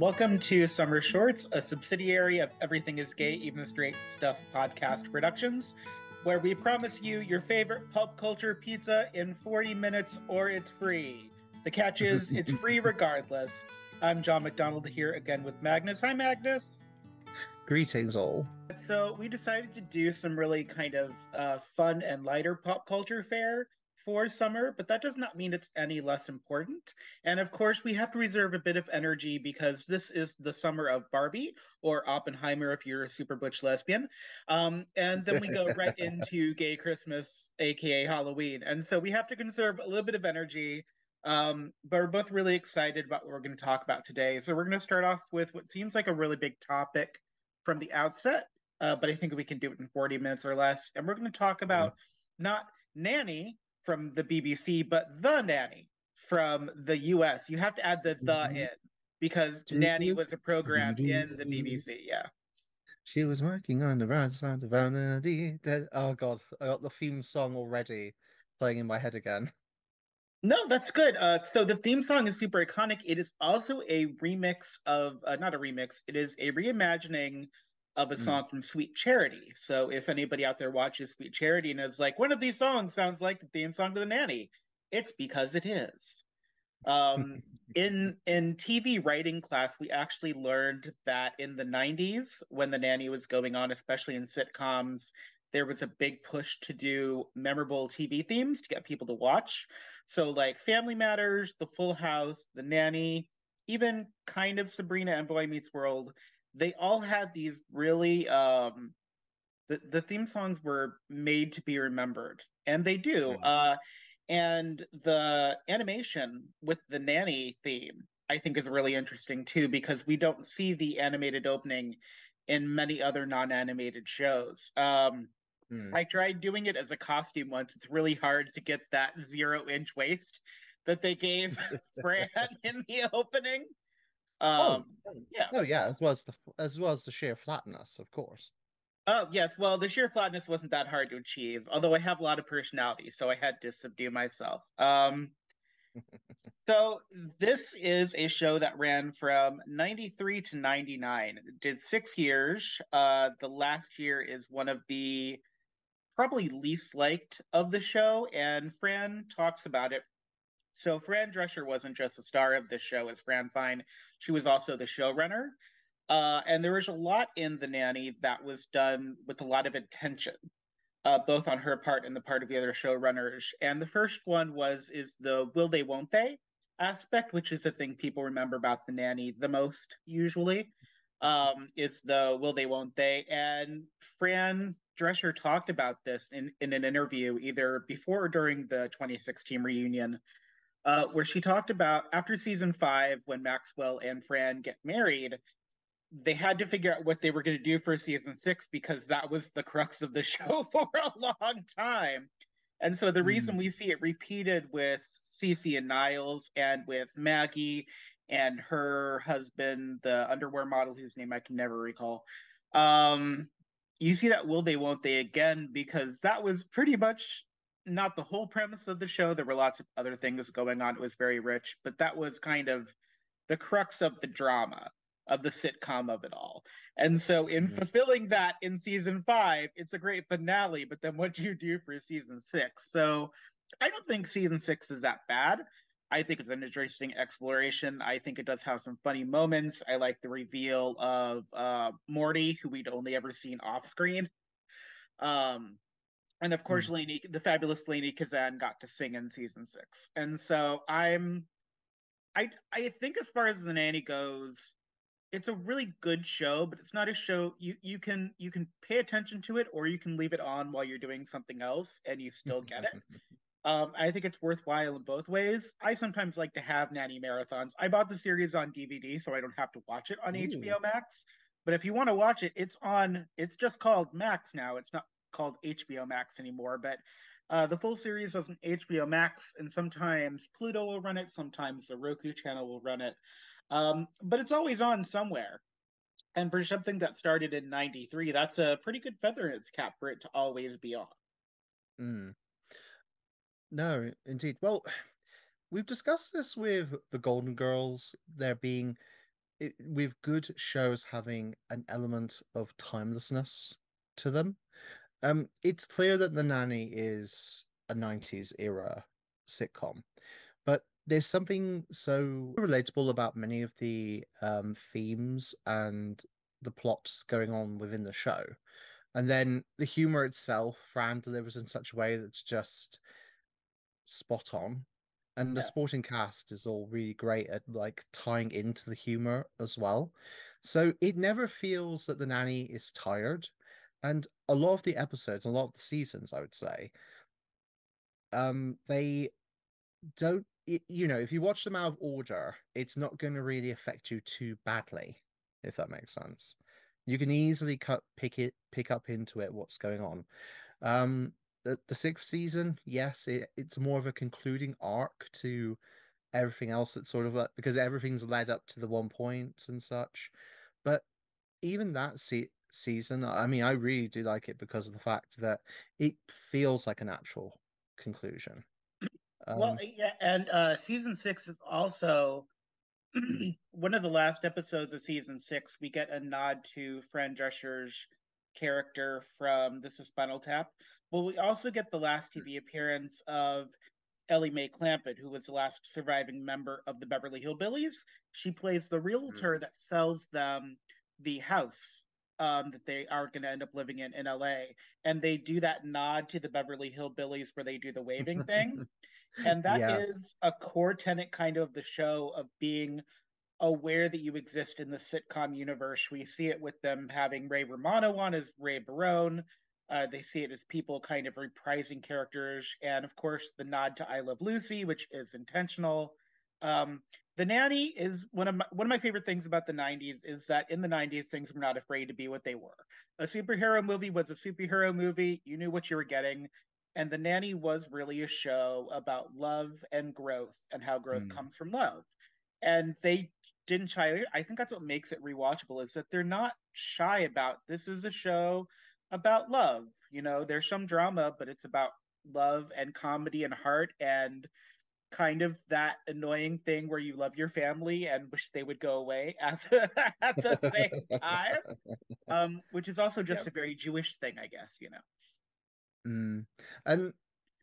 Welcome to Summer Shorts, a subsidiary of Everything is Gay, Even the Straight Stuff podcast productions, where we promise you your favorite pulp culture pizza in 40 minutes or it's free. The catch is, it's free regardless. I'm John McDonald here again with Magnus. Hi, Magnus. Greetings, all. So, we decided to do some really kind of uh, fun and lighter pop culture fare for summer, but that does not mean it's any less important. And of course, we have to reserve a bit of energy because this is the summer of Barbie or Oppenheimer if you're a super butch lesbian. Um, and then we go right into Gay Christmas, aka Halloween. And so we have to conserve a little bit of energy. Um, but we're both really excited about what we're going to talk about today. So we're going to start off with what seems like a really big topic from the outset, uh, but I think we can do it in 40 minutes or less. And we're going to talk about mm-hmm. not Nanny, from the BBC, but the nanny from the US. You have to add the the mm-hmm. in because nanny was a program in the BBC. Yeah. She was working on the right side of vanity. Oh god, I got the theme song already playing in my head again. No, that's good. Uh, so the theme song is super iconic. It is also a remix of, uh, not a remix. It is a reimagining of a mm. song from Sweet Charity. So if anybody out there watches Sweet Charity and is like, one of these songs sounds like the theme song to the nanny, it's because it is. Um, in in TV writing class, we actually learned that in the '90s, when the nanny was going on, especially in sitcoms, there was a big push to do memorable TV themes to get people to watch. So like Family Matters, The Full House, The Nanny, even kind of Sabrina and Boy Meets World they all had these really um the, the theme songs were made to be remembered and they do mm-hmm. uh and the animation with the nanny theme i think is really interesting too because we don't see the animated opening in many other non-animated shows um mm. i tried doing it as a costume once it's really hard to get that zero inch waist that they gave fran in the opening um, oh, yeah. Oh, yeah. As well as the as well as the sheer flatness, of course. Oh yes, well the sheer flatness wasn't that hard to achieve. Although I have a lot of personality, so I had to subdue myself. Um, so this is a show that ran from 93 to 99 it did six years uh the last year is one of the probably least liked of the show and fran talks about it so Fran Drescher wasn't just the star of this show as Fran Fine; she was also the showrunner. Uh, and there was a lot in The Nanny that was done with a lot of intention, uh, both on her part and the part of the other showrunners. And the first one was is the will they won't they aspect, which is the thing people remember about The Nanny the most usually. Um, is the will they won't they? And Fran Drescher talked about this in, in an interview either before or during the 2016 reunion uh, where she talked about after season five, when Maxwell and Fran get married, they had to figure out what they were going to do for season six because that was the crux of the show for a long time. And so the reason mm. we see it repeated with Cece and Niles and with Maggie and her husband, the underwear model whose name I can never recall. Um, you see that will they won't they again because that was pretty much not the whole premise of the show. There were lots of other things going on. It was very rich, but that was kind of the crux of the drama of the sitcom of it all. And so, in mm-hmm. fulfilling that in season five, it's a great finale. But then, what do you do for season six? So, I don't think season six is that bad. I think it's an interesting exploration. I think it does have some funny moments. I like the reveal of uh, Morty, who we'd only ever seen off screen. Um, and of course, mm. Lainie, the fabulous Lainie Kazan got to sing in season six. And so I'm, I I think as far as the nanny goes, it's a really good show, but it's not a show you you can you can pay attention to it or you can leave it on while you're doing something else and you still get it. um, I think it's worthwhile in both ways. I sometimes like to have nanny marathons. I bought the series on DVD, so I don't have to watch it on Ooh. HBO Max. But if you want to watch it, it's on. It's just called Max now. It's not called HBO Max anymore, but uh, the full series is on HBO Max, and sometimes Pluto will run it, sometimes the Roku channel will run it. Um, but it's always on somewhere. And for something that started in 93, that's a pretty good feather in its cap for it to always be on. Mm. No, indeed. Well, we've discussed this with the Golden Girls, there being it, with good shows having an element of timelessness to them. Um, it's clear that The Nanny is a 90s era sitcom, but there's something so relatable about many of the um, themes and the plots going on within the show. And then the humor itself, Fran delivers in such a way that's just spot on. And the Yeah. supporting cast is all really great at like tying into the humor as well. So it never feels that the nanny is tired. And a lot of the episodes, a lot of the seasons, I would say, um, they don't, you know, if you watch them out of order, it's not going to really affect you too badly, if that makes sense. You can easily cut, pick it, pick up into it, what's going on. Um, the, the sixth season, yes, it, it's more of a concluding arc to everything else that's sort of like, because everything's led up to the one point and such. But even that se season, I mean, I really do like it because of the fact that it feels like a natural conclusion. Well, Um, yeah, and uh, season six is also one of the last episodes of season six. We get a nod to Fran Drescher's character from This is Spinal Tap, but we also get the last TV appearance of Ellie Mae Clampett, who was the last surviving member of the Beverly Hillbillies. She plays the realtor that sells them the house um, that they are going to end up living in in LA, and they do that nod to the Beverly Hillbillies where they do the waving thing. And that is Yes. a core tenet kind of the show of being aware that you exist in the sitcom universe. We see it with them having Ray Romano on as Ray Barone. Uh, they see it as people kind of reprising characters, and of course the nod to I Love Lucy, which is intentional. Um, the Nanny is one of my one of my favorite things about the '90s is that in the '90s things were not afraid to be what they were. A superhero movie was a superhero movie. You knew what you were getting. And The Nanny was really a show about love and growth and how growth Mm. comes from love. And they didn't shy. I think that's what makes it rewatchable is that they're not shy about this is a show about love. You know, there's some drama, but it's about love and comedy and heart and kind of that annoying thing where you love your family and wish they would go away at the, at the same time. Um, which is also just Yeah. a very Jewish thing, I guess, you know. Mm. And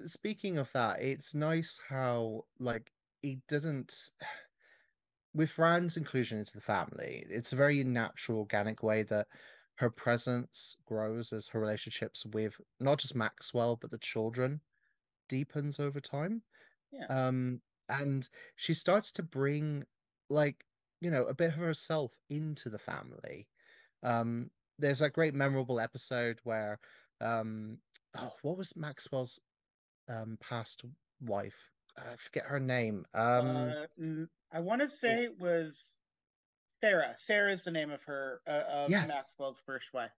speaking of that, it's nice how like he didn't with Fran's inclusion into the family, it's a very natural, organic way that her presence grows as her relationships with not just Maxwell, but the children deepens over time. Yeah. Um, and she starts to bring like, you know, a bit of herself into the family. Um, there's a great memorable episode where um oh, what was Maxwell's um past wife? I forget her name. Um Uh, mm, I want to oh, say it was Sarah. Sarah is the name of her uh, of yes. Maxwell's first wife.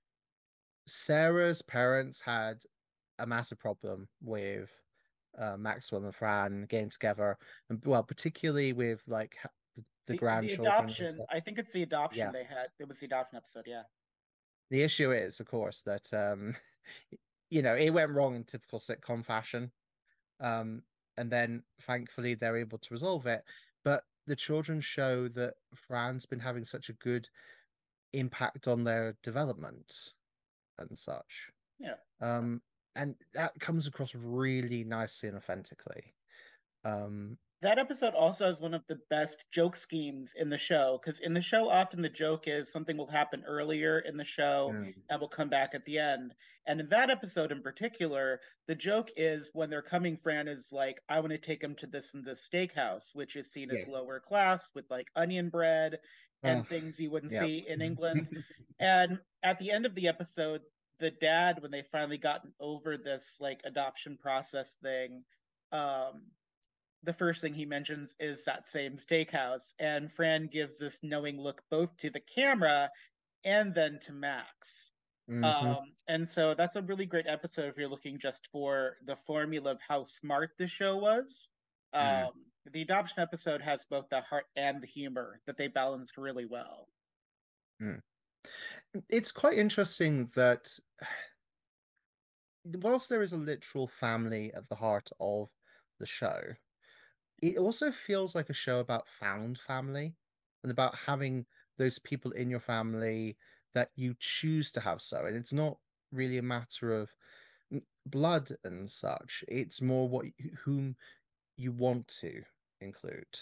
Sarah's parents had a massive problem with uh, Maxwell and Fran getting together, and well, particularly with like the, the The the grandchildren and adoption. I think it's the adoption they had. It was the adoption episode. Yeah. The issue is, of course, that um, you know, it went wrong in typical sitcom fashion. Um, and then thankfully they're able to resolve it. But the children show that Fran's been having such a good impact on their development and such. Yeah. Um, and that comes across really nicely and authentically. Um, That episode also has one of the best joke schemes in the show because in the show, often the joke is something will happen earlier in the show mm, and will come back at the end. And in that episode in particular, the joke is when they're coming, Fran is like, I want to take him to this and this steakhouse, which is seen as lower class with like onion bread and Oh, things you wouldn't yeah. see in England. And at the end of the episode, the dad, when they finally gotten over this like adoption process thing, um, the first thing he mentions is that same steakhouse. And Fran gives this knowing look both to the camera and then to Max. Mhm. Um, and so that's a really great episode if you're looking just for the formula of how smart the show was. Mm. Um, the adoption episode has both the heart and the humor that they balanced really well. It's quite interesting that whilst there is a literal family at the heart of the show, it also feels like a show about found family and about having those people in your family that you choose to have so. And it's not really a matter of blood and such. It's more what whom you want to include.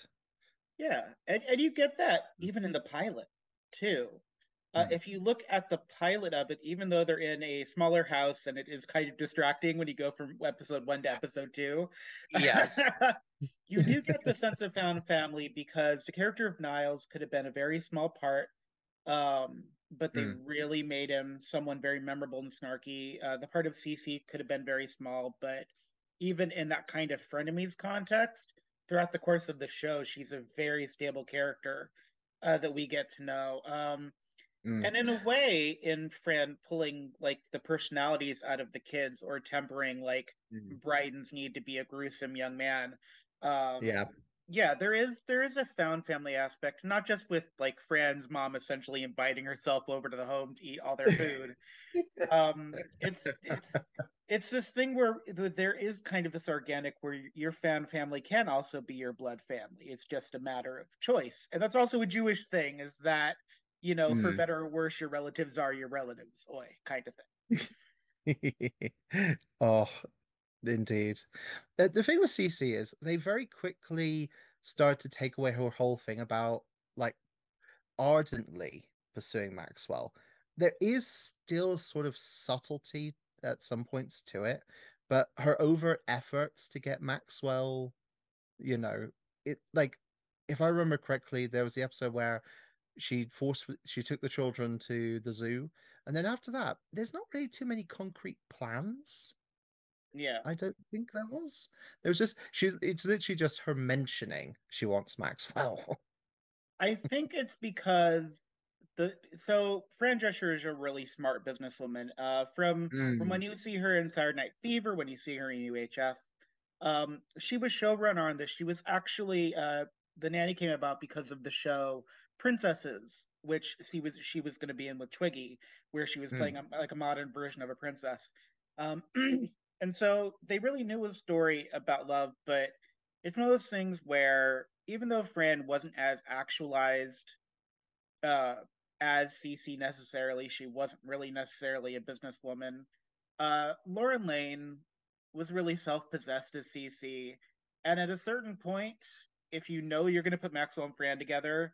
Yeah, and, and you get that even in the pilot too. Uh, mm. If you look at the pilot of it, even though they're in a smaller house and it is kind of distracting when you go from episode one to episode two, yes, you do get the sense of found family because the character of Niles could have been a very small part, um, but they mm. really made him someone very memorable and snarky. Uh, the part of Cece could have been very small, but even in that kind of frenemies context, throughout the course of the show, she's a very stable character uh, that we get to know. Um, mm. And in a way, in Fran pulling like the personalities out of the kids or tempering like mm. Brighton's need to be a gruesome young man. Um, yeah. Yeah, there is there is a found family aspect, not just with like Fran's mom essentially inviting herself over to the home to eat all their food. um, it's it's it's this thing where there is kind of this organic where your fan family can also be your blood family. It's just a matter of choice. And that's also a Jewish thing is that, you know, mm. for better or worse, your relatives are your relatives, oi, kind of thing. oh, indeed. The, the thing with CC is they very quickly start to take away her whole thing about like ardently pursuing Maxwell. There is still sort of subtlety at some points to it, but her overt efforts to get Maxwell, you know, it like if I remember correctly, there was the episode where she forced she took the children to the zoo, and then after that, there's not really too many concrete plans. Yeah, I don't think there was. There was just she It's literally just her mentioning she wants Maxwell. I think it's because the so Fran Drescher is a really smart businesswoman. Uh, from mm. from when mm. you see her in Saturday Night Fever, when you see her in UHF, um, she was showrunner on this. She was actually uh, the nanny came about because of the show Princesses, which she was she was going to be in with Twiggy, where she was mm. playing a, like a modern version of a princess. Um, and so they really knew a story about love, but it's one of those things where even though Fran wasn't as actualized uh, as CC necessarily. She wasn't really necessarily a businesswoman. Uh, Lauren Lane was really self possessed as CC, And at a certain point, if you know you're going to put Maxwell and Fran together,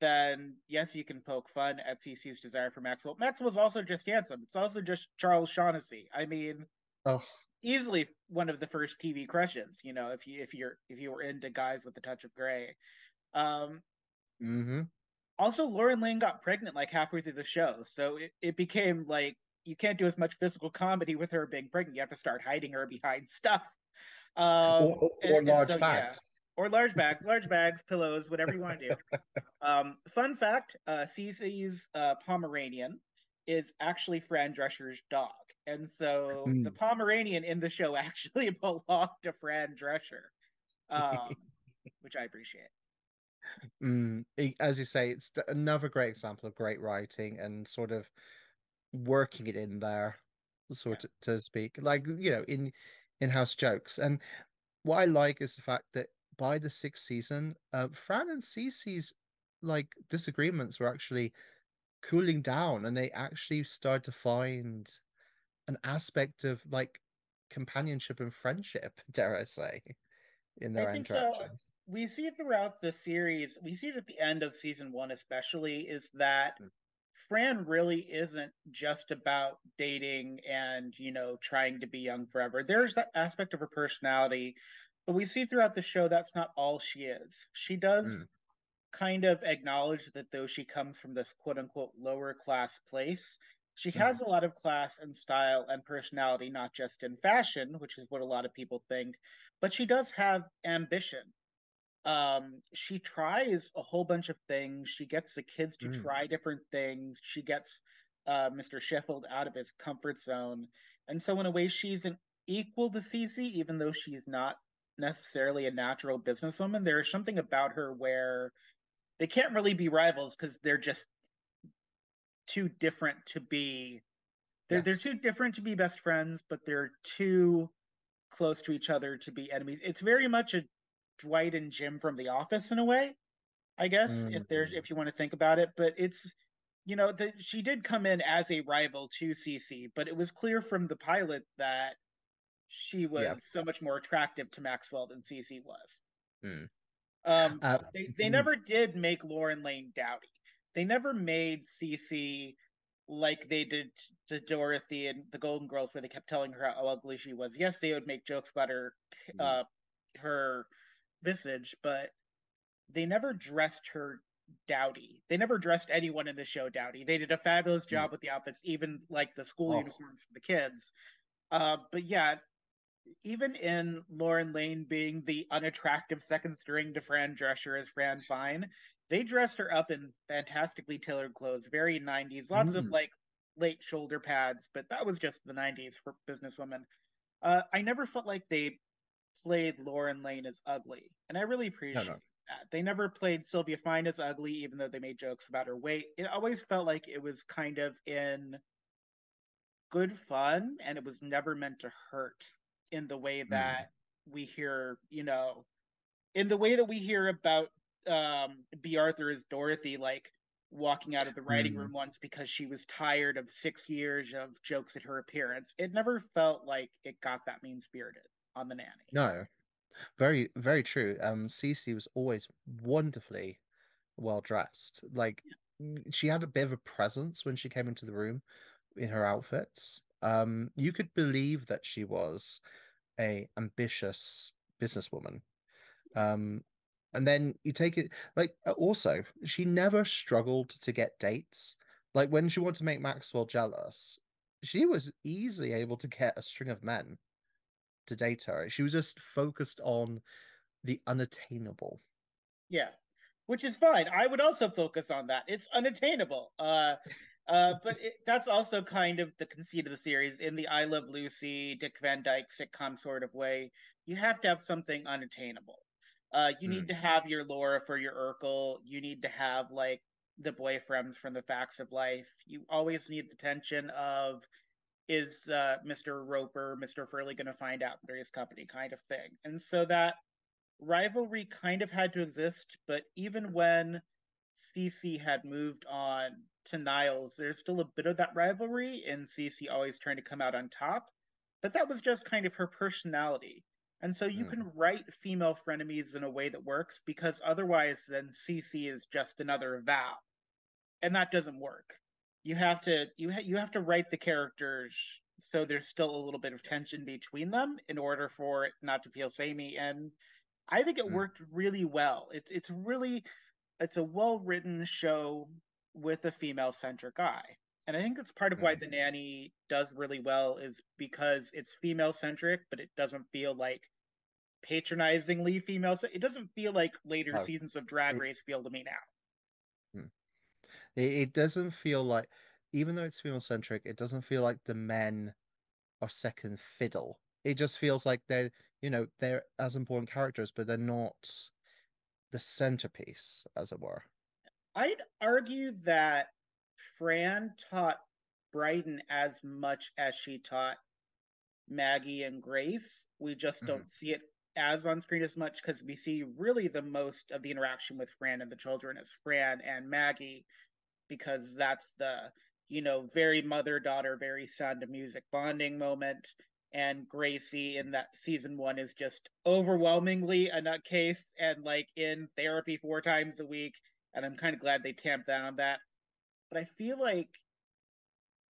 then yes, you can poke fun at CC's desire for Maxwell. Maxwell's also just handsome. It's also just Charles Shaughnessy. I mean, oh. easily one of the first TV crushes. You know, if you if you're if you were into guys with a touch of gray. Um, mm-hmm. Also, Lauren Lane got pregnant like halfway through the show, so it, it became like you can't do as much physical comedy with her being pregnant. You have to start hiding her behind stuff. Um, or, or, large so, bags. Yeah. Or large bags, large bags, pillows, whatever you want to do. um, fun fact: uh, Cece's uh, Pomeranian is actually Fran Drescher's dog, and so mm. the Pomeranian in the show actually belonged to Fran Drescher, um, which I appreciate. Mm, as you say, it's another great example of great writing and sort of working it in there, sort of to speak, like you know, in in-house jokes. And what I like is the fact that by the sixth season, uh, Fran and Cece's like disagreements were actually cooling down, and they actually started to find an aspect of like companionship and friendship, dare I say, in their interactions. So we see throughout the series, we see it at the end of season one, especially, is that mm. Fran really isn't just about dating and, you know, trying to be young forever. There's that aspect of her personality, but we see throughout the show that's not all she is. She does mm. kind of acknowledge that though she comes from this quote unquote lower class place, she mm. has a lot of class and style and personality, not just in fashion, which is what a lot of people think, but she does have ambition um she tries a whole bunch of things she gets the kids to mm. try different things she gets uh mr sheffield out of his comfort zone and so in a way she's an equal to Cece, even though she's not necessarily a natural businesswoman there's something about her where they can't really be rivals because they're just too different to be they're yes. they're too different to be best friends but they're too close to each other to be enemies it's very much a Dwight and Jim from The Office in a way. I guess mm-hmm. if there's if you want to think about it, but it's you know that she did come in as a rival to Cece, but it was clear from the pilot that she was yeah. so much more attractive to Maxwell than Cece was. Mm. Um, uh, they they mm. never did make Lauren Lane dowdy. They never made Cece like they did to Dorothy and the Golden Girls, where they kept telling her how ugly she was. Yes, they would make jokes about her, mm. uh, her visage, but they never dressed her dowdy. They never dressed anyone in the show dowdy. They did a fabulous mm. job with the outfits, even like the school oh. uniforms for the kids. Uh, but yeah, even in Lauren Lane being the unattractive second string to Fran Drescher as Fran Fine, they dressed her up in fantastically tailored clothes, very 90s. Lots mm. of like late shoulder pads, but that was just the 90s for businesswomen. Uh, I never felt like they played Lauren Lane as ugly, and I really appreciate no, no. that. They never played Sylvia Fine as ugly, even though they made jokes about her weight. It always felt like it was kind of in good fun, and it was never meant to hurt in the way mm. that mm. we hear, you know, in the way that we hear about um Bea Arthur as Dorothy, like walking out of the writing mm. room once because she was tired of six years of jokes at her appearance. It never felt like it got that mean spirited on the nanny. No. Very, very true. Um Cece was always wonderfully well dressed. Like yeah. she had a bit of a presence when she came into the room in her outfits. Um, you could believe that she was a ambitious businesswoman. Um, and then you take it like also she never struggled to get dates. Like when she wanted to make Maxwell jealous, she was easily able to get a string of men to date her. She was just focused on the unattainable. Yeah, which is fine. I would also focus on that. It's unattainable. Uh, uh, but it, that's also kind of the conceit of the series. In the I Love Lucy, Dick Van Dyke sitcom sort of way, you have to have something unattainable. Uh, you mm. need hmm. to have your Laura for your Urkel. You need to have like the boyfriends from the Facts of Life. You always need the tension of is uh, Mr. Roper, Mr. Furley going to find out under his company kind of thing. And so that rivalry kind of had to exist, but even when Cece had moved on to Niles, there's still a bit of that rivalry, and Cece always trying to come out on top. But that was just kind of her personality. And so you mm. can write female frenemies in a way that works because otherwise, then Cece is just another Val, and that doesn't work. You have to you ha- you have to write the characters so there's still a little bit of tension between them in order for it not to feel samey. And I think it mm. worked really well. It's it's really it's a well written show with a female centric eye. And I think that's part of why mm. the nanny does really well is because it's female centric, but it doesn't feel like patronizingly female. It doesn't feel like later oh, seasons of Drag Race feel to me now. Hmm. It, it doesn't feel like, even though it's female centric, it doesn't feel like the men are second fiddle. It just feels like they're, you know, they're as important characters, but they're not the centerpiece, as it were. I'd argue that Fran taught Brighton as much as she taught Maggie and Grace. We just don't mm-hmm. see it as on screen as much because we see really the most of the interaction with Fran and the children as Fran and Maggie, because that's the you know very mother daughter, very sound of music bonding moment and Gracie in that season one is just overwhelmingly a nutcase and like in therapy four times a week. And I'm kind of glad they tamped down on that. But I feel like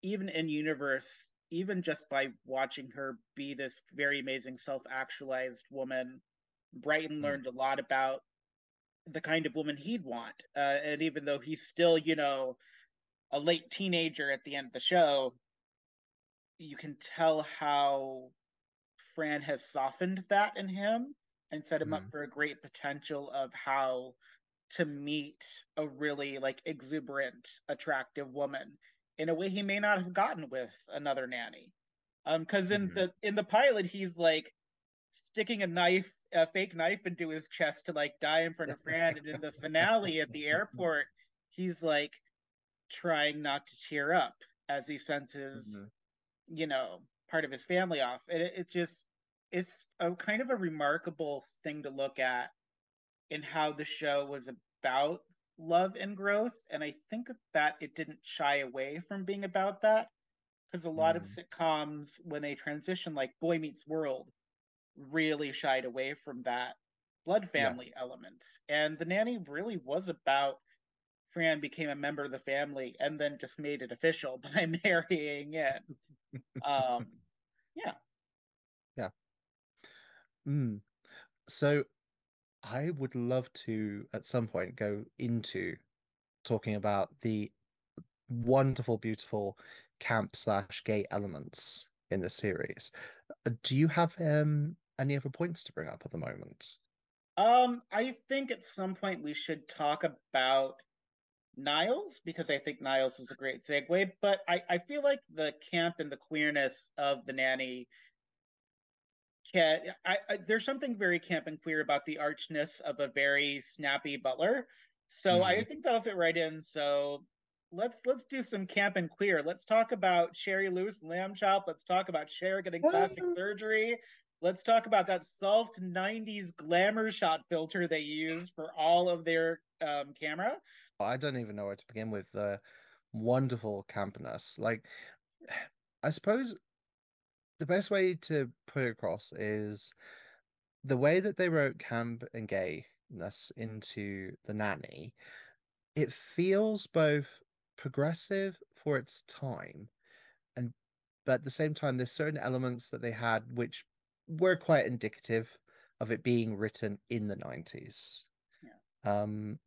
even in universe, even just by watching her be this very amazing self actualized woman, Brighton mm. learned a lot about the kind of woman he'd want. Uh, and even though he's still, you know, a late teenager at the end of the show, you can tell how Fran has softened that in him and set him mm-hmm. up for a great potential of how to meet a really like exuberant, attractive woman in a way he may not have gotten with another nanny. Um, because in mm-hmm. the in the pilot he's like sticking a knife, a fake knife into his chest to like die in front of Fran, and in the finale at the airport, he's like trying not to tear up as he senses mm-hmm you know part of his family off and it, it just it's a kind of a remarkable thing to look at in how the show was about love and growth, and I think that it didn't shy away from being about that because a lot mm. of sitcoms when they transition, like Boy Meets World, really shied away from that blood family yeah. element, and The Nanny really was about Fran became a member of the family and then just made it official by marrying in. um, yeah. Yeah. Mm. So I would love to at some point go into talking about the wonderful, beautiful camp slash gay elements in the series. Uh, do you have um any other points to bring up at the moment? Um, I think at some point we should talk about Niles because I think Niles is a great segue. But I, I feel like the camp and the queerness of the nanny can I, I, there's something very camp and queer about the archness of a very snappy butler. So mm-hmm. I think that'll fit right in. So let's let's do some camp and queer. Let's talk about Shari Lewis Lamb Chop. Let's talk about Cher getting plastic surgery. Let's talk about that soft 90s glamour shot filter they used for all of their um, camera. I don't even know where to begin with the wonderful campness. Like, I suppose the best way to put it across is the way that they wrote camp and gayness into the nanny. It feels both progressive for its time, and but at the same time, there's certain elements that they had which were quite indicative of it being written in the 90s. Yeah. Um,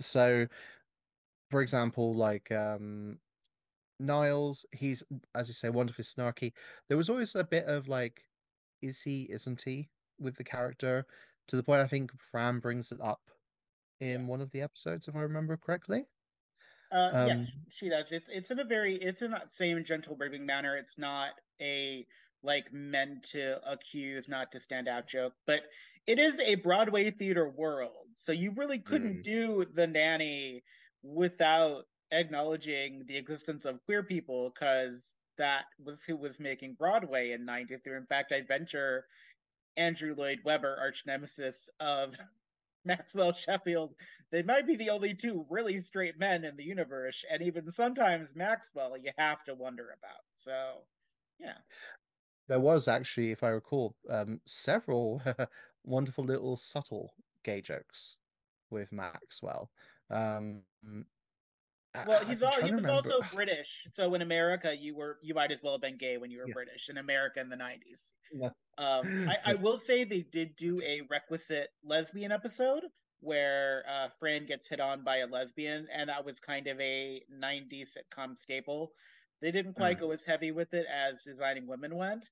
so, for example, like um, Niles, he's as you say, wonderfully snarky. There was always a bit of like, is he, isn't he, with the character, to the point I think Fran brings it up in one of the episodes, if I remember correctly. Uh, um, yes, she does. It's it's in a very it's in that same gentle, braving manner. It's not a like meant to accuse, not to stand out joke, but it is a Broadway theater world. So you really couldn't mm. do the nanny without acknowledging the existence of queer people because that was who was making Broadway in 93. In fact, I'd venture Andrew Lloyd Webber, arch nemesis of Maxwell Sheffield, they might be the only two really straight men in the universe. And even sometimes Maxwell, you have to wonder about. So, yeah. There was actually, if I recall, um, several wonderful little subtle gay jokes with Maxwell. Um, well, he's all, he was also British, so in America, you were you might as well have been gay when you were British in America in the nineties. Yeah. Um, I, I, will say they did do a requisite lesbian episode where uh, Fran gets hit on by a lesbian, and that was kind of a '90s sitcom staple. They didn't quite mm. go as heavy with it as Designing Women went,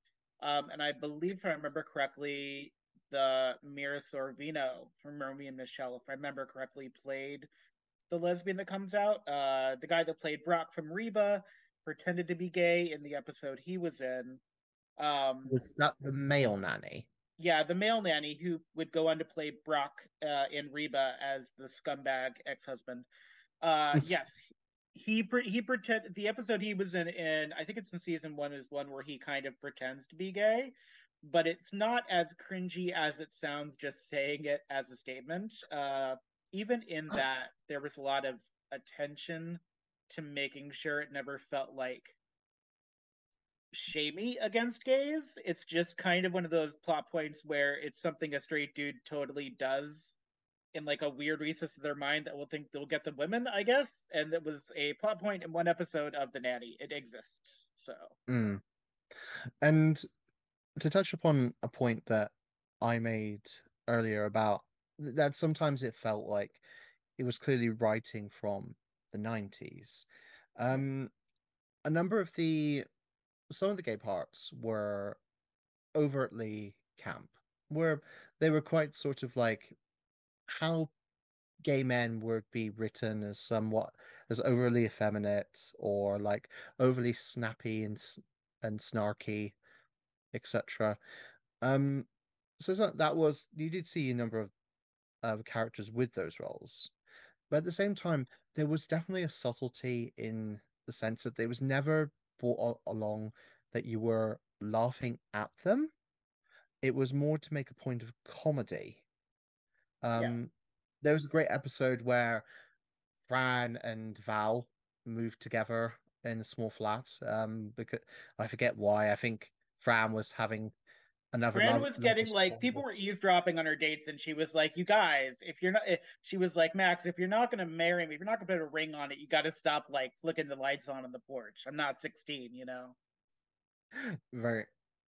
um, and I believe, if I remember correctly, the Mira Sorvino from Romy and Michelle, if I remember correctly, played the lesbian that comes out. Uh, the guy that played Brock from Reba pretended to be gay in the episode he was in. Um, was that the male nanny? Yeah, the male nanny who would go on to play Brock uh, in Reba as the scumbag ex-husband. Uh, yes, he he pretend the episode he was in in I think it's in season one is one where he kind of pretends to be gay, but it's not as cringy as it sounds just saying it as a statement. Uh, even in that, there was a lot of attention to making sure it never felt like shamey against gays. It's just kind of one of those plot points where it's something a straight dude totally does in like a weird recess of their mind that will think they'll get the women, I guess. And it was a plot point in one episode of The Nanny. It exists. So. Mm. And to touch upon a point that I made earlier about that sometimes it felt like it was clearly writing from the 90s. Um, a number of the some of the gay parts were overtly camp, where they were quite sort of like how gay men would be written as somewhat as overly effeminate or like overly snappy and and snarky, etc. Um, so that was you did see a number of of characters with those roles. But at the same time, there was definitely a subtlety in the sense that there was never brought along that you were laughing at them. It was more to make a point of comedy. Um, there was a great episode where Fran and Val moved together in a small flat. Um, because I forget why. I think Fran was having another. Fran was getting like people were eavesdropping on her dates, and she was like, "You guys, if you're not," eh, she was like, "Max, if you're not gonna marry me, if you're not gonna put a ring on it, you got to stop like flicking the lights on on the porch. I'm not 16, you know." Right.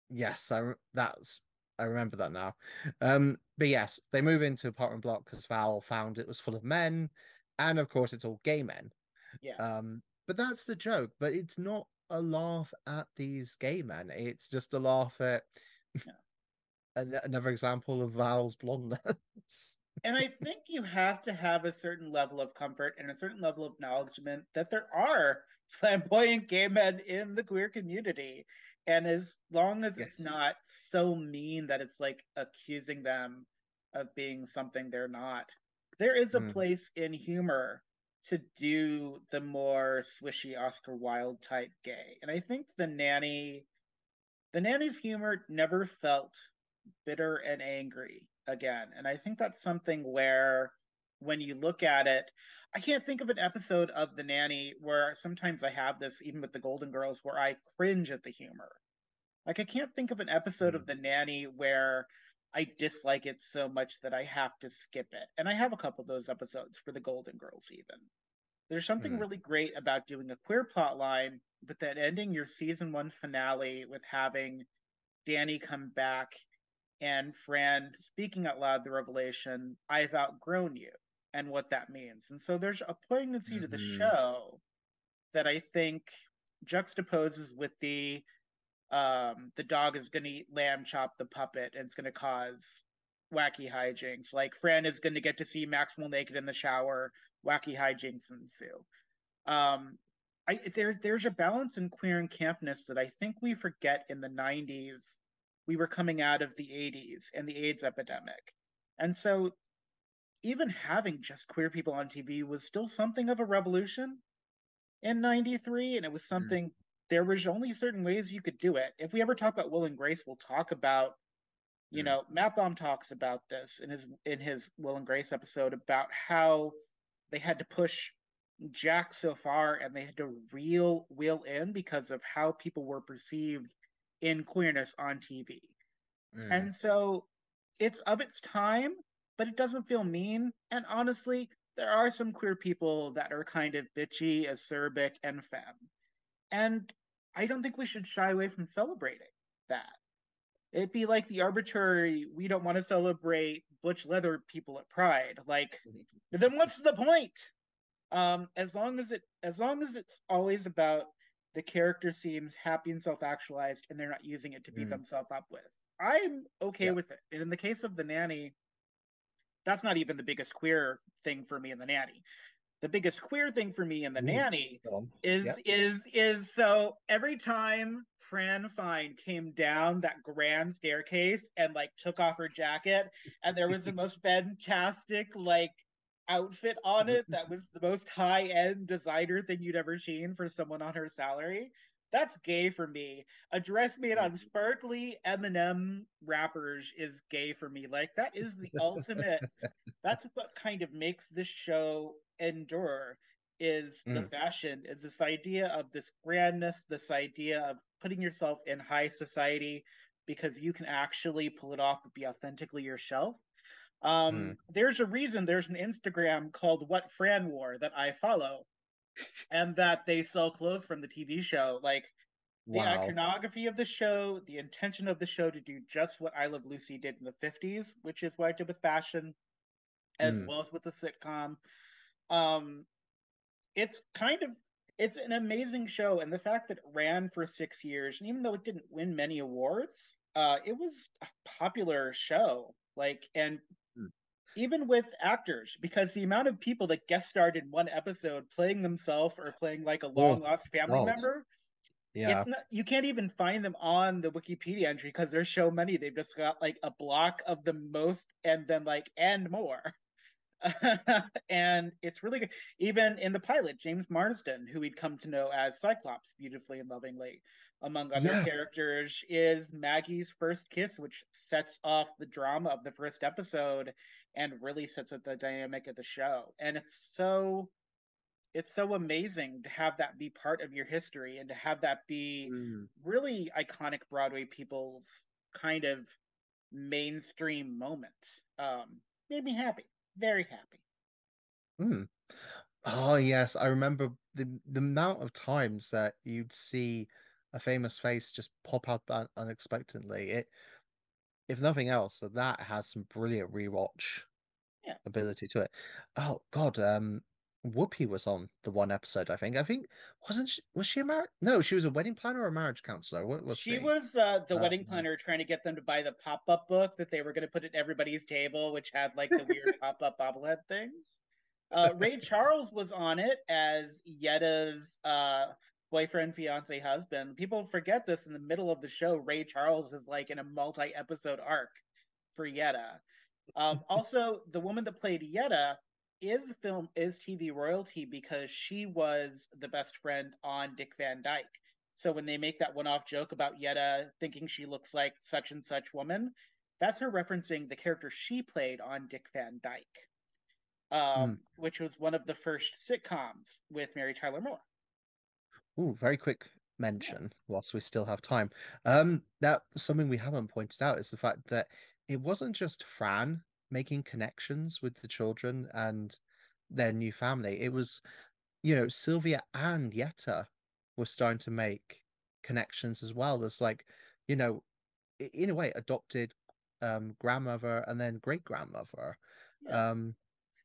yes, I that's I remember that now. Um, but yes, they move into apartment block because Val found it was full of men, and of course it's all gay men. Yeah. Um, but that's the joke. But it's not a laugh at these gay men. It's just a laugh at yeah. another example of Val's blondness. and I think you have to have a certain level of comfort and a certain level of acknowledgement that there are flamboyant gay men in the queer community. And as long as yes. it's not so mean that it's like accusing them of being something they're not, there is a mm. place in humor to do the more swishy Oscar Wilde type gay. And I think the nanny the nanny's humor never felt bitter and angry again. And I think that's something where when you look at it, I can't think of an episode of The Nanny where sometimes I have this, even with the Golden Girls, where I cringe at the humor. Like, I can't think of an episode mm. of The Nanny where I dislike it so much that I have to skip it. And I have a couple of those episodes for the Golden Girls, even. There's something mm. really great about doing a queer plot line, but then ending your season one finale with having Danny come back and Fran speaking out loud the revelation, I've outgrown you, and what that means. And so there's a poignancy mm-hmm. to the mm-hmm. show that I think juxtaposes with the um the dog is gonna eat lamb chop the puppet and it's gonna cause wacky hijinks. Like Fran is gonna get to see Maxwell naked in the shower, wacky hijinks ensue. Um I there there's a balance in queer and campness that I think we forget in the nineties we were coming out of the 80s and the AIDS epidemic. And so even having just queer people on TV was still something of a revolution in 93 and it was mm. something mm. there was only certain ways you could do it. If we ever talk about Will and Grace, we'll talk about you mm. know, Matt Baum talks about this in his in his Will and Grace episode about how they had to push Jack so far and they had to reel Will in because of how people were perceived in queerness on TV. Mm. And so it's of its time, but it doesn't feel mean. And honestly, there are some queer people that are kind of bitchy, acerbic, and femme. And I don't think we should shy away from celebrating that. It'd be like the arbitrary, we don't want to celebrate butch leather people at Pride. Like, then what's the point? Um, as long as it as long as it's always about the character seems happy and self-actualized and they're not using it to beat mm. themselves up with. I'm okay yeah. with it. And in the case of the nanny that's not even the biggest queer thing for me in the nanny. The biggest queer thing for me in the Ooh, nanny is is is so every time Fran Fine came down that grand staircase and like took off her jacket and there was the most fantastic like outfit on it that was the most high end designer thing you'd ever seen for someone on her salary. That's gay for me. A dress made on sparkly M&M wrappers is gay for me. Like that is the ultimate. That's what kind of makes this show endure. Is the mm. fashion? Is this idea of this grandness? This idea of putting yourself in high society because you can actually pull it off, but be authentically yourself um, mm. There's a reason there's an Instagram called What Fran Wore that I follow, and that they sell clothes from the TV show. Like the wow. iconography of the show, the intention of the show to do just what I Love Lucy did in the 50s, which is what I did with fashion, as mm. well as with the sitcom. Um, it's kind of it's an amazing show, and the fact that it ran for six years, and even though it didn't win many awards, uh, it was a popular show. Like, and even with actors, because the amount of people that guest starred in one episode playing themselves or playing like a long lost family member, yeah, it's not, you can't even find them on the Wikipedia entry because there's so many. They've just got like a block of the most and then like and more. and it's really good. Even in the pilot, James Marsden, who we'd come to know as Cyclops beautifully and lovingly, among other yes. characters, is Maggie's first kiss, which sets off the drama of the first episode and really sets up the dynamic of the show. And it's so it's so amazing to have that be part of your history and to have that be mm. really iconic Broadway people's kind of mainstream moment. Um, made me happy, very happy. Mm. Oh yes, I remember the the amount of times that you'd see a famous face just pop up un- unexpectedly. It, if nothing else, that has some brilliant rewatch yeah. ability to it. Oh God, um, Whoopi was on the one episode. I think. I think wasn't she? Was she a marriage? No, she was a wedding planner or a marriage counselor. What was she? She was uh, the uh, wedding planner trying to get them to buy the pop up book that they were going to put at everybody's table, which had like the weird pop up bobblehead things. Uh, Ray Charles was on it as Yetta's uh, boyfriend, fiance, husband. People forget this in the middle of the show. Ray Charles is like in a multi episode arc for Yetta. Um, also, the woman that played Yetta is film is TV royalty because she was the best friend on Dick Van Dyke. So when they make that one-off joke about Yetta thinking she looks like such and such woman, that's her referencing the character she played on Dick Van Dyke, um, mm. which was one of the first sitcoms with Mary Tyler Moore. Ooh, very quick mention whilst we still have time. Um, that something we haven't pointed out is the fact that it wasn't just Fran making connections with the children and their new family. It was, you know, Sylvia and Yetta were starting to make connections as well There's like, you know, in a way adopted um grandmother and then great grandmother. Yeah. Um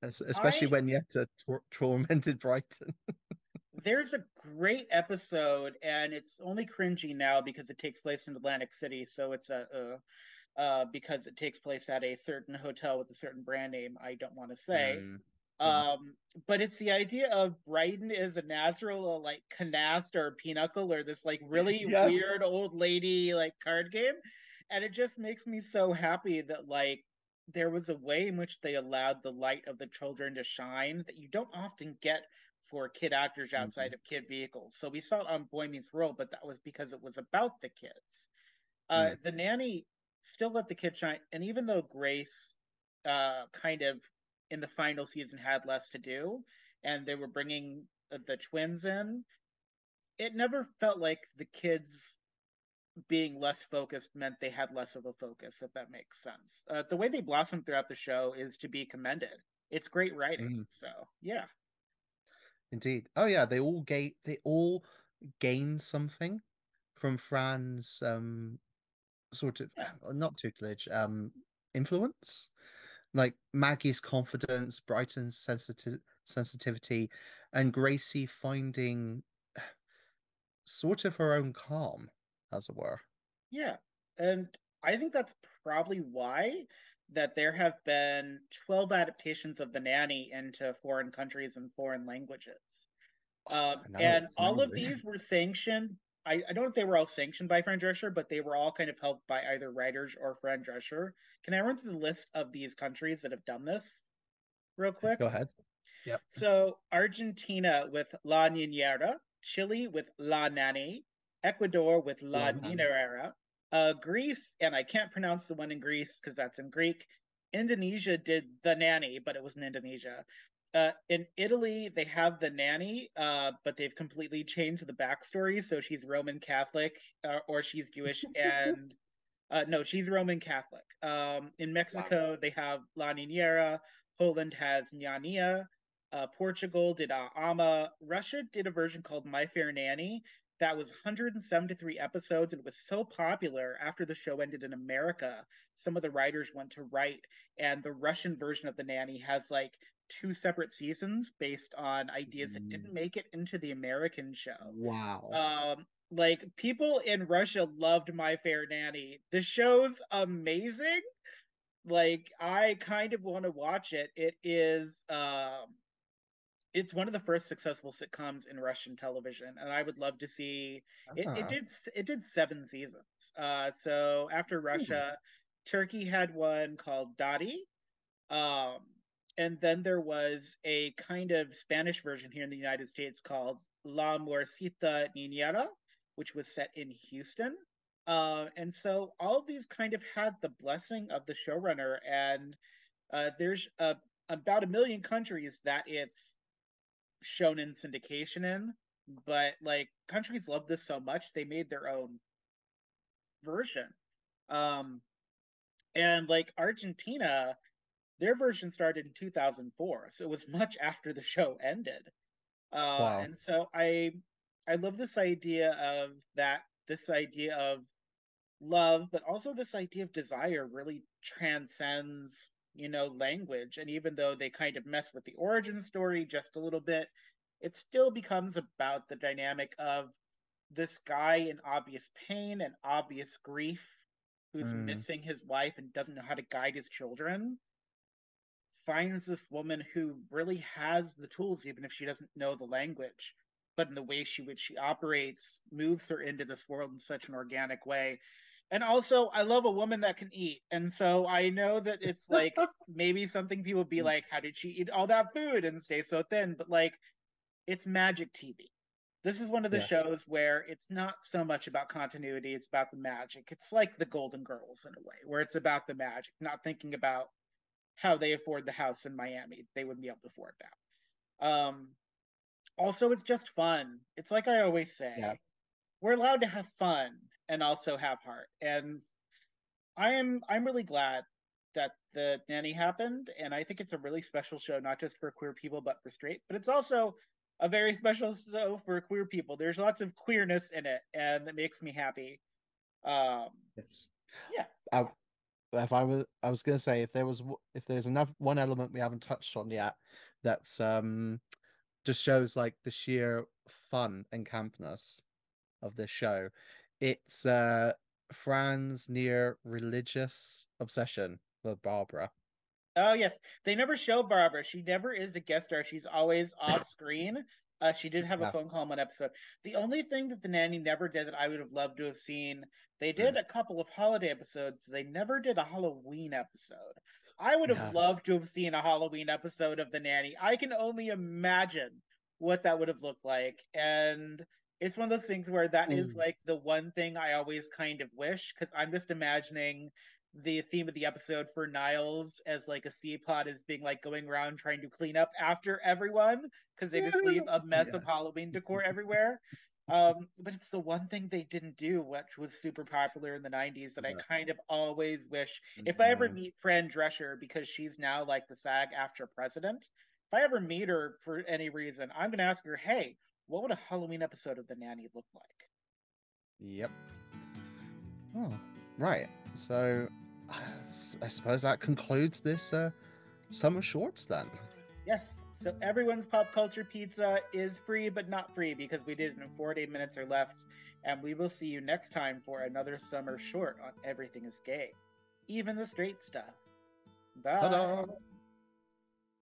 especially I... when Yetta tor- tormented Brighton. There's a great episode, and it's only cringy now because it takes place in Atlantic City, so it's a, a uh, because it takes place at a certain hotel with a certain brand name I don't want to say. Mm. Um, but it's the idea of Brighton is a natural uh, like canasta or pinochle or this like really yes. weird old lady like card game. And it just makes me so happy that like there was a way in which they allowed the light of the children to shine that you don't often get for kid actors outside mm-hmm. of kid vehicles. So we saw it on Boy Meets World, but that was because it was about the kids. Uh, mm. The nanny still let the kid shine. And even though Grace uh, kind of in the final season had less to do, and they were bringing the twins in, it never felt like the kids being less focused meant they had less of a focus, if that makes sense. Uh, the way they blossom throughout the show is to be commended. It's great writing. Mm. So yeah. Indeed. Oh yeah, they all gain they all gain something from Fran's um sort of not tutelage, um, influence. Like Maggie's confidence, Brighton's sensitive sensitivity, and Gracie finding sort of her own calm, as it were. Yeah, and I think that's probably why that there have been 12 adaptations of The Nanny into foreign countries and foreign languages. Um, and all of these were sanctioned I, I don't know if they were all sanctioned by Fran Drescher, but they were all kind of helped by either writers or Fran Drescher. Can I run through the list of these countries that have done this real quick? Go ahead. Yep. So Argentina with La Niñera, Chile with La Nanny, Ecuador with La, La Niñera, uh, Greece, and I can't pronounce the one in Greece because that's in Greek. Indonesia did the nanny, but it was in Indonesia. Uh, in Italy, they have the nanny, uh, but they've completely changed the backstory. So she's Roman Catholic, uh, or she's Jewish, and uh, no, she's Roman Catholic. Um, in Mexico, wow. they have La Niñera. Poland has Niania. Uh, Portugal did Ama. Russia did a version called My Fair Nanny that was 173 episodes and it was so popular after the show ended in America. Some of the writers went to write, and the Russian version of The Nanny has like two separate seasons based on ideas mm. that didn't mm. make it into the American show. Wow. Um, like people in Russia loved My Fair Nanny. The show's amazing. Like I kind of want to watch it. It is um it's one of the first successful sitcoms in Russian television, and I would love to see it. Uh-huh. It did it did seven seasons. Uh, so after Russia, Ooh. Turkey had one called Dadi, um, and then there was a kind of Spanish version here in the United States called La Mujercita Niñera, which was set in Houston. Uh, and so all of these kind of had the blessing of the showrunner, and uh, there's a, about a million countries that it's shown in syndication in. But like countries love this so much, they made their own version. Um, and like Argentina, their version started in 2004, so it was much after the show ended. Uh, wow. And so I I love this idea of that this idea of love, but also this idea of desire really transcends you know language. And even though they kind of mess with the origin story just a little bit, it still becomes about the dynamic of this guy in obvious pain and obvious grief who's mm. missing his wife and doesn't know how to guide his children finds this woman who really has the tools even if she doesn't know the language but in the way she which she operates moves her into this world in such an organic way and also i love a woman that can eat and so i know that it's like maybe something people be like how did she eat all that food and stay so thin but like it's magic tv this is one of the yes. shows where it's not so much about continuity, it's about the magic. It's like the Golden Girls in a way, where it's about the magic, not thinking about how they afford the house in Miami. They wouldn't be able to afford now. Um, also, it's just fun. It's like I always say, yeah. we're allowed to have fun and also have heart. And I am I'm really glad that the nanny happened, and I think it's a really special show, not just for queer people, but for straight. But it's also a very special show for queer people. There's lots of queerness in it, and it makes me happy. Um, yes. Yeah. I, if I was, I was going to say if there was, if there's enough one element we haven't touched on yet, that's um, just shows like the sheer fun and campness of this show. It's uh, Fran's near religious obsession with Barbara. Oh yes, they never show Barbara. She never is a guest star. She's always off screen. Uh, she did have a phone call in one episode. The only thing that the nanny never did that I would have loved to have seen, they did mm. a couple of holiday episodes. They never did a Halloween episode. I would have loved to have seen a Halloween episode of the nanny. I can only imagine what that would have looked like, and it's one of those things where that mm. is like the one thing I always kind of wish because I'm just imagining the theme of the episode for Niles as like a C plot is being like going around trying to clean up after everyone because they just leave a mess yeah. of Halloween decor everywhere. Um, but it's the one thing they didn't do, which was super popular in the 90s that yeah. I kind of always wish if I ever meet Fran Drescher because she's now like the SAG after president. If I ever meet her for any reason, I'm gonna ask her, hey, what would a Halloween episode of The Nanny look like? Yep. Oh, right. So I suppose that concludes this uh, summer shorts then. Yes. So everyone's pop culture pizza is free, but not free because we did it in 40 minutes or left. And we will see you next time for another summer short on Everything is Gay, even the straight stuff. Bye. Ta-da.